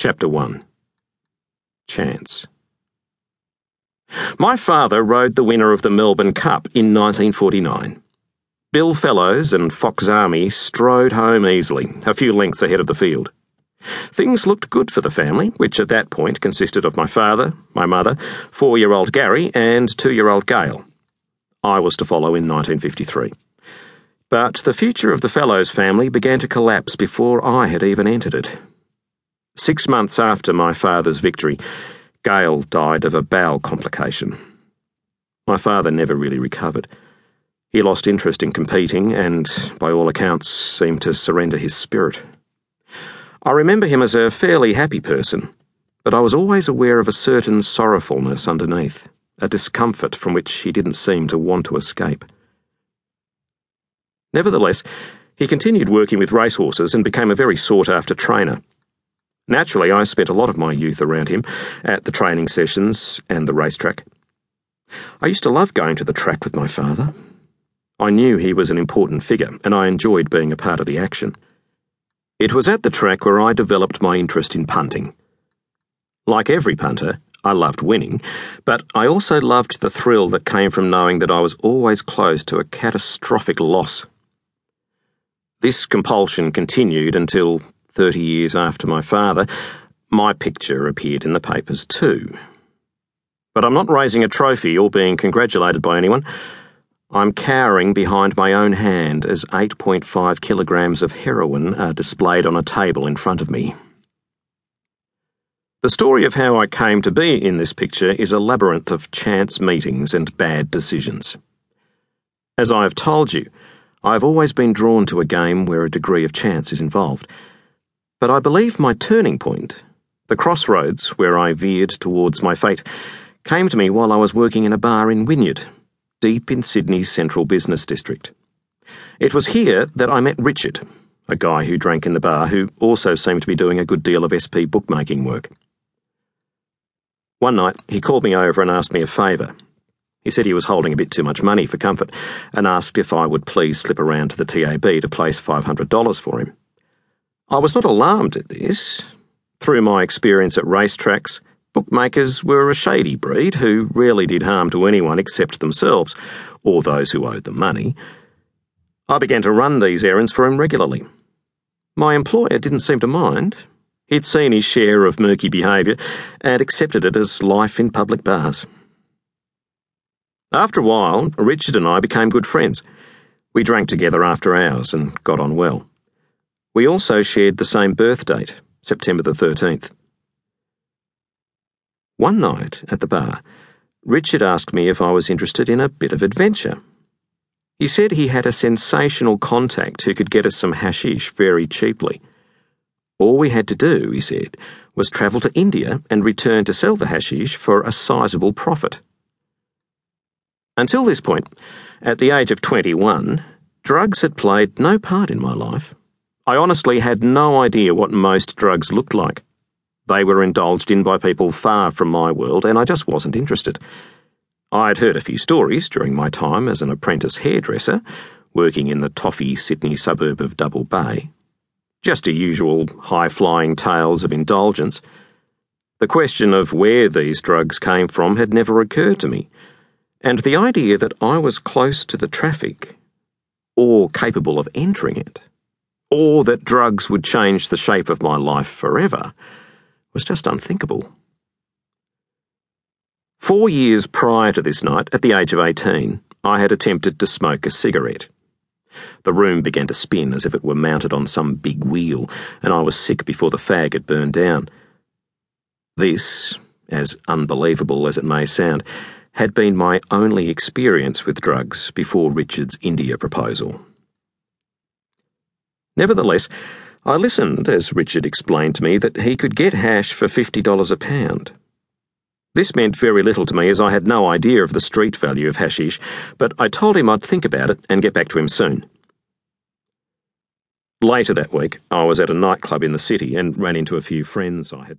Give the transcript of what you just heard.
Chapter 1 Chance My father rode the winner of the Melbourne Cup in 1949. Bill Fellows and Foxzami strode home easily, a few lengths ahead of the field. Things looked good for the family, which at that point consisted of my father, my mother, four year old Gary, and two year old Gail. I was to follow in 1953. But the future of the Fellows family began to collapse before I had even entered it. Six months after my father's victory, Gail died of a bowel complication. My father never really recovered. He lost interest in competing and, by all accounts, seemed to surrender his spirit. I remember him as a fairly happy person, but I was always aware of a certain sorrowfulness underneath, a discomfort from which he didn't seem to want to escape. Nevertheless, he continued working with racehorses and became a very sought after trainer. Naturally, I spent a lot of my youth around him, at the training sessions and the racetrack. I used to love going to the track with my father. I knew he was an important figure, and I enjoyed being a part of the action. It was at the track where I developed my interest in punting. Like every punter, I loved winning, but I also loved the thrill that came from knowing that I was always close to a catastrophic loss. This compulsion continued until, 30 years after my father, my picture appeared in the papers too. But I'm not raising a trophy or being congratulated by anyone. I'm cowering behind my own hand as 8.5 kilograms of heroin are displayed on a table in front of me. The story of how I came to be in this picture is a labyrinth of chance meetings and bad decisions. As I have told you, I have always been drawn to a game where a degree of chance is involved. But I believe my turning point, the crossroads where I veered towards my fate, came to me while I was working in a bar in Wynyard, deep in Sydney's central business district. It was here that I met Richard, a guy who drank in the bar who also seemed to be doing a good deal of SP bookmaking work. One night, he called me over and asked me a favour. He said he was holding a bit too much money for comfort and asked if I would please slip around to the TAB to place $500 for him. I was not alarmed at this. Through my experience at racetracks, bookmakers were a shady breed who rarely did harm to anyone except themselves, or those who owed them money. I began to run these errands for him regularly. My employer didn't seem to mind. He'd seen his share of murky behaviour and accepted it as life in public bars. After a while, Richard and I became good friends. We drank together after hours and got on well. We also shared the same birth date, September the 13th. One night at the bar, Richard asked me if I was interested in a bit of adventure. He said he had a sensational contact who could get us some hashish very cheaply. All we had to do, he said, was travel to India and return to sell the hashish for a sizable profit. Until this point, at the age of 21, drugs had played no part in my life. I honestly had no idea what most drugs looked like. They were indulged in by people far from my world, and I just wasn't interested. I'd heard a few stories during my time as an apprentice hairdresser, working in the toffy Sydney suburb of Double Bay. Just a usual high flying tales of indulgence. The question of where these drugs came from had never occurred to me, and the idea that I was close to the traffic, or capable of entering it, or that drugs would change the shape of my life forever, was just unthinkable. Four years prior to this night, at the age of 18, I had attempted to smoke a cigarette. The room began to spin as if it were mounted on some big wheel, and I was sick before the fag had burned down. This, as unbelievable as it may sound, had been my only experience with drugs before Richard's India proposal. Nevertheless, I listened as Richard explained to me that he could get hash for $50 a pound. This meant very little to me as I had no idea of the street value of hashish, but I told him I'd think about it and get back to him soon. Later that week, I was at a nightclub in the city and ran into a few friends I had known.